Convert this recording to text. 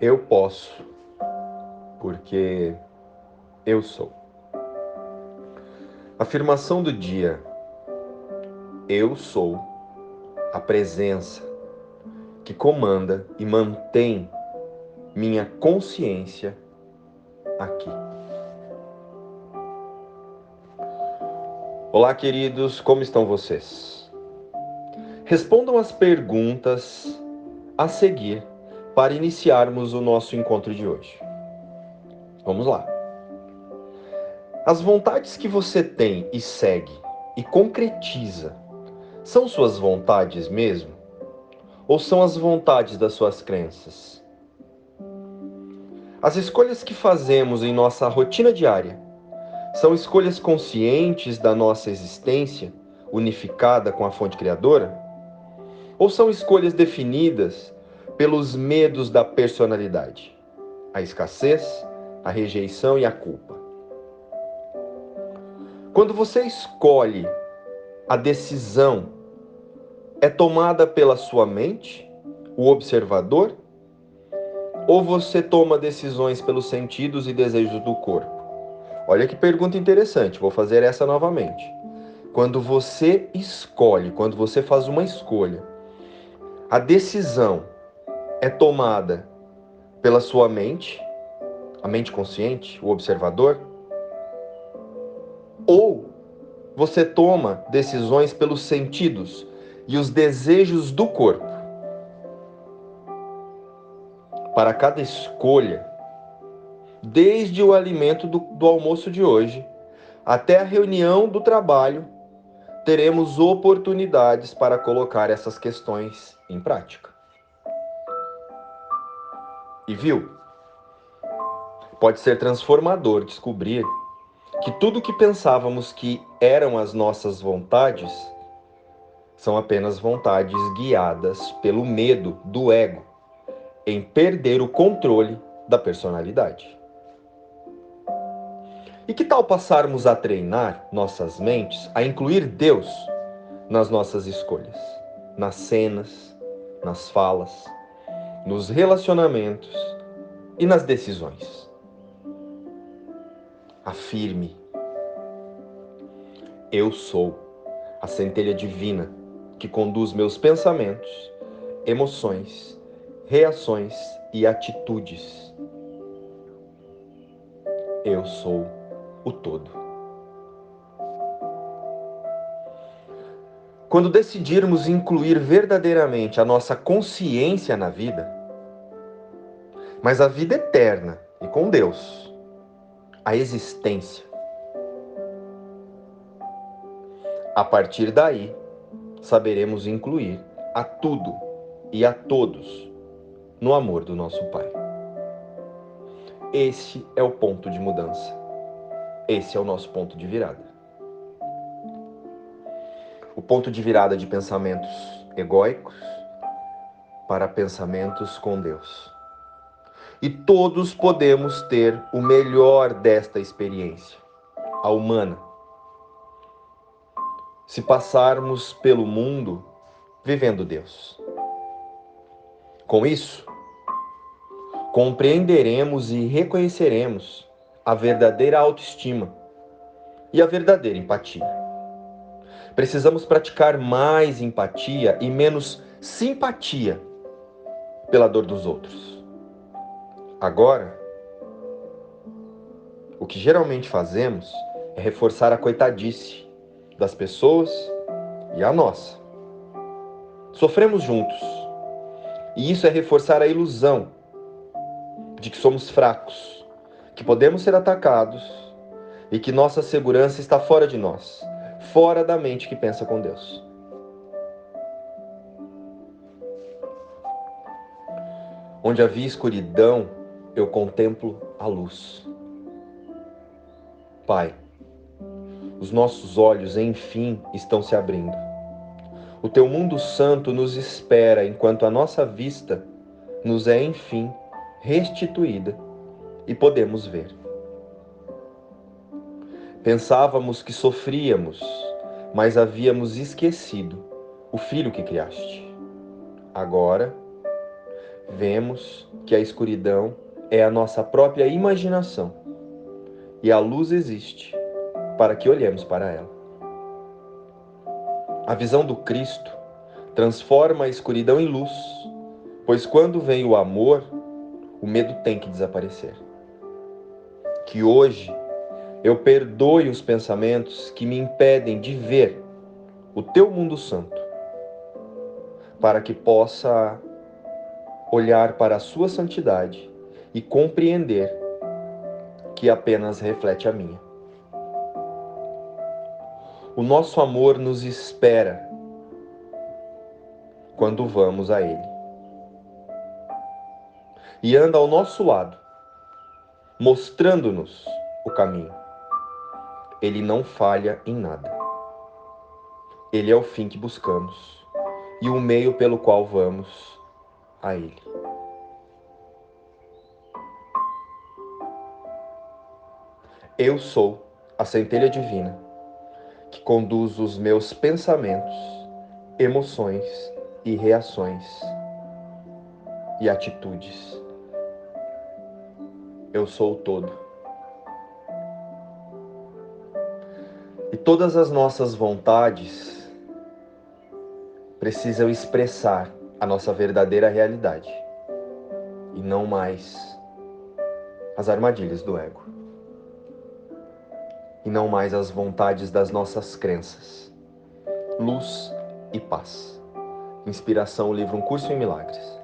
Eu posso, porque eu sou. Afirmação do dia: Eu sou a presença que comanda e mantém minha consciência aqui. Olá, queridos, como estão vocês? Respondam as perguntas a seguir para iniciarmos o nosso encontro de hoje. Vamos lá. As vontades que você tem e segue e concretiza são suas vontades mesmo? Ou são as vontades das suas crenças? As escolhas que fazemos em nossa rotina diária são escolhas conscientes da nossa existência, unificada com a fonte criadora? Ou são escolhas definidas pelos medos da personalidade, a escassez, a rejeição e a culpa. Quando você escolhe, a decisão é tomada pela sua mente, o observador, ou você toma decisões pelos sentidos e desejos do corpo? Olha que pergunta interessante, vou fazer essa novamente. Quando você escolhe, quando você faz uma escolha, a decisão é tomada pela sua mente, a mente consciente, o observador, ou você toma decisões pelos sentidos e os desejos do corpo. Para cada escolha, desde o alimento do, do almoço de hoje até a reunião do trabalho, teremos oportunidades para colocar essas questões em prática. E viu? Pode ser transformador descobrir que tudo que pensávamos que eram as nossas vontades são apenas vontades guiadas pelo medo do ego em perder o controle da personalidade. E que tal passarmos a treinar nossas mentes a incluir Deus nas nossas escolhas, nas cenas, nas falas, nos relacionamentos e nas decisões. Afirme: Eu sou a centelha divina que conduz meus pensamentos, emoções, reações e atitudes. Eu sou o todo. Quando decidirmos incluir verdadeiramente a nossa consciência na vida, mas a vida eterna e com Deus, a existência. A partir daí, saberemos incluir a tudo e a todos no amor do nosso Pai. Esse é o ponto de mudança. Esse é o nosso ponto de virada. O ponto de virada de pensamentos egóicos para pensamentos com Deus e todos podemos ter o melhor desta experiência, a humana. Se passarmos pelo mundo vivendo Deus. Com isso, compreenderemos e reconheceremos a verdadeira autoestima e a verdadeira empatia. Precisamos praticar mais empatia e menos simpatia pela dor dos outros. Agora, o que geralmente fazemos é reforçar a coitadice das pessoas e a nossa. Sofremos juntos. E isso é reforçar a ilusão de que somos fracos, que podemos ser atacados e que nossa segurança está fora de nós, fora da mente que pensa com Deus. Onde havia escuridão, eu contemplo a luz. Pai, os nossos olhos, enfim, estão se abrindo. O teu mundo santo nos espera enquanto a nossa vista nos é, enfim, restituída e podemos ver. Pensávamos que sofríamos, mas havíamos esquecido o filho que criaste. Agora, vemos que a escuridão é a nossa própria imaginação e a luz existe para que olhemos para ela. A visão do Cristo transforma a escuridão em luz, pois quando vem o amor, o medo tem que desaparecer. Que hoje eu perdoe os pensamentos que me impedem de ver o teu mundo santo, para que possa olhar para a sua santidade e compreender que apenas reflete a minha. O nosso amor nos espera quando vamos a Ele. E anda ao nosso lado, mostrando-nos o caminho. Ele não falha em nada. Ele é o fim que buscamos e o meio pelo qual vamos a Ele. Eu sou a centelha divina que conduz os meus pensamentos, emoções e reações e atitudes. Eu sou o todo. E todas as nossas vontades precisam expressar a nossa verdadeira realidade e não mais as armadilhas do ego e não mais as vontades das nossas crenças. Luz e paz. Inspiração, livro Um Curso em Milagres.